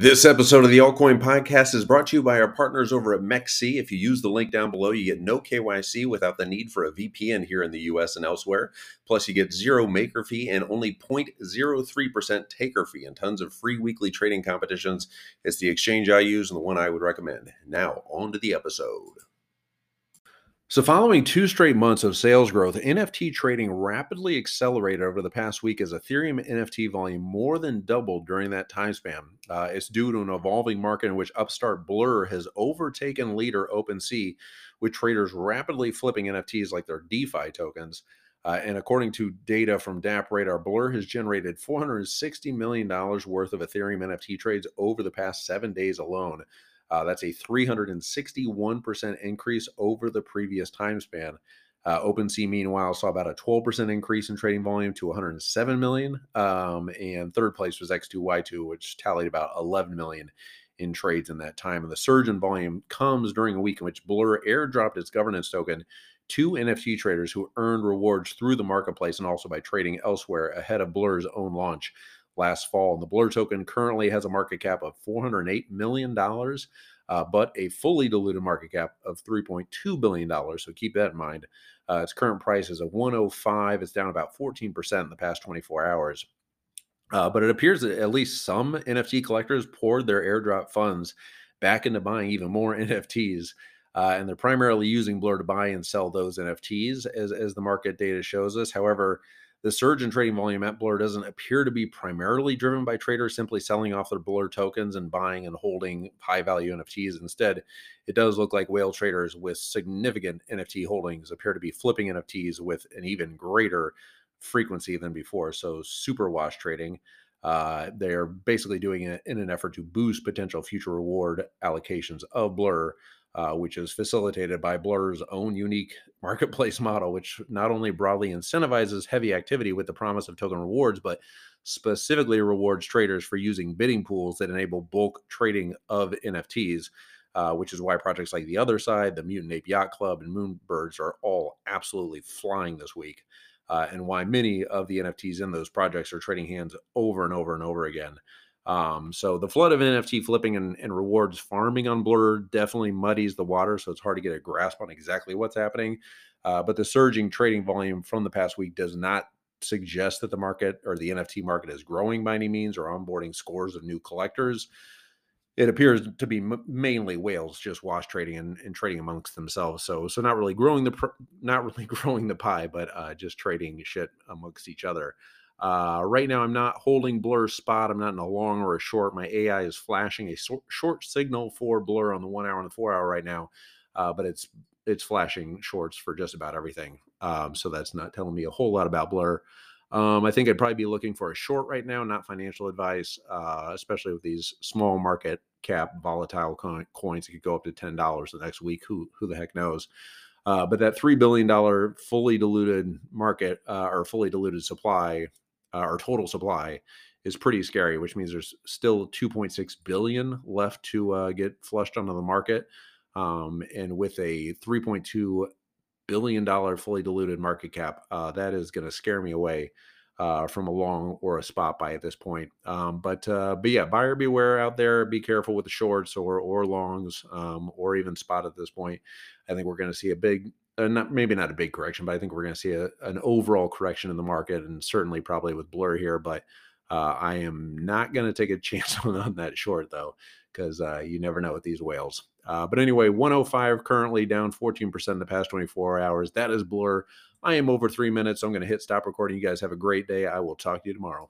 This episode of the Altcoin Podcast is brought to you by our partners over at MEXC. If you use the link down below, you get no KYC without the need for a VPN here in the US and elsewhere. Plus, you get zero maker fee and only 0.03% taker fee and tons of free weekly trading competitions. It's the exchange I use and the one I would recommend. Now, on to the episode. So, following two straight months of sales growth, NFT trading rapidly accelerated over the past week as Ethereum NFT volume more than doubled during that time span. Uh, it's due to an evolving market in which upstart Blur has overtaken leader OpenSea, with traders rapidly flipping NFTs like their DeFi tokens. Uh, and according to data from DappRadar, Blur has generated $460 million worth of Ethereum NFT trades over the past seven days alone. Uh, that's a 361% increase over the previous time span. Uh, OpenSea, meanwhile, saw about a 12% increase in trading volume to 107 million. Um, and third place was X2Y2, which tallied about 11 million in trades in that time. And the surge in volume comes during a week in which Blur airdropped its governance token to NFT traders who earned rewards through the marketplace and also by trading elsewhere ahead of Blur's own launch last fall. And the Blur token currently has a market cap of $408 million, uh, but a fully diluted market cap of $3.2 billion. So keep that in mind. Uh, its current price is a 105. It's down about 14% in the past 24 hours. Uh, but it appears that at least some NFT collectors poured their airdrop funds back into buying even more NFTs. Uh, and they're primarily using Blur to buy and sell those NFTs, as, as the market data shows us. However, the surge in trading volume at Blur doesn't appear to be primarily driven by traders simply selling off their Blur tokens and buying and holding high value NFTs. Instead, it does look like whale traders with significant NFT holdings appear to be flipping NFTs with an even greater frequency than before. So, super wash trading. Uh, they're basically doing it in an effort to boost potential future reward allocations of Blur uh, which is facilitated by Blur's own unique marketplace model, which not only broadly incentivizes heavy activity with the promise of token rewards, but specifically rewards traders for using bidding pools that enable bulk trading of NFTs. Uh, which is why projects like the Otherside, the Mutant Ape Yacht Club, and Moonbirds are all absolutely flying this week, uh, and why many of the NFTs in those projects are trading hands over and over and over again. Um, so the flood of NFT flipping and, and, rewards farming on Blur definitely muddies the water, so it's hard to get a grasp on exactly what's happening. Uh, but the surging trading volume from the past week does not suggest that the market or the NFT market is growing by any means or onboarding scores of new collectors. It appears to be m- mainly whales just wash trading and, and, trading amongst themselves. So, so not really growing the pr- not really growing the pie, but uh, just trading shit amongst each other. Uh, right now, I'm not holding blur spot. I'm not in a long or a short. My AI is flashing a so- short signal for blur on the one hour and the four hour right now, uh, but it's it's flashing shorts for just about everything. Um, so that's not telling me a whole lot about blur. Um, I think I'd probably be looking for a short right now, not financial advice, uh, especially with these small market cap volatile coins. It could go up to ten dollars the next week. Who who the heck knows? Uh, but that three billion dollar fully diluted market uh, or fully diluted supply uh, our total supply is pretty scary, which means there's still 2.6 billion left to uh, get flushed onto the market. Um, and with a 3.2 billion dollar fully diluted market cap, uh, that is going to scare me away uh, from a long or a spot buy at this point. Um, but uh, but yeah, buyer beware out there. Be careful with the shorts or or longs um, or even spot at this point. I think we're going to see a big not maybe not a big correction, but I think we're going to see a, an overall correction in the market, and certainly probably with Blur here. But uh, I am not going to take a chance on, on that short though, because uh, you never know with these whales. Uh, but anyway, 105 currently down 14% in the past 24 hours. That is Blur. I am over three minutes. So I'm going to hit stop recording. You guys have a great day. I will talk to you tomorrow.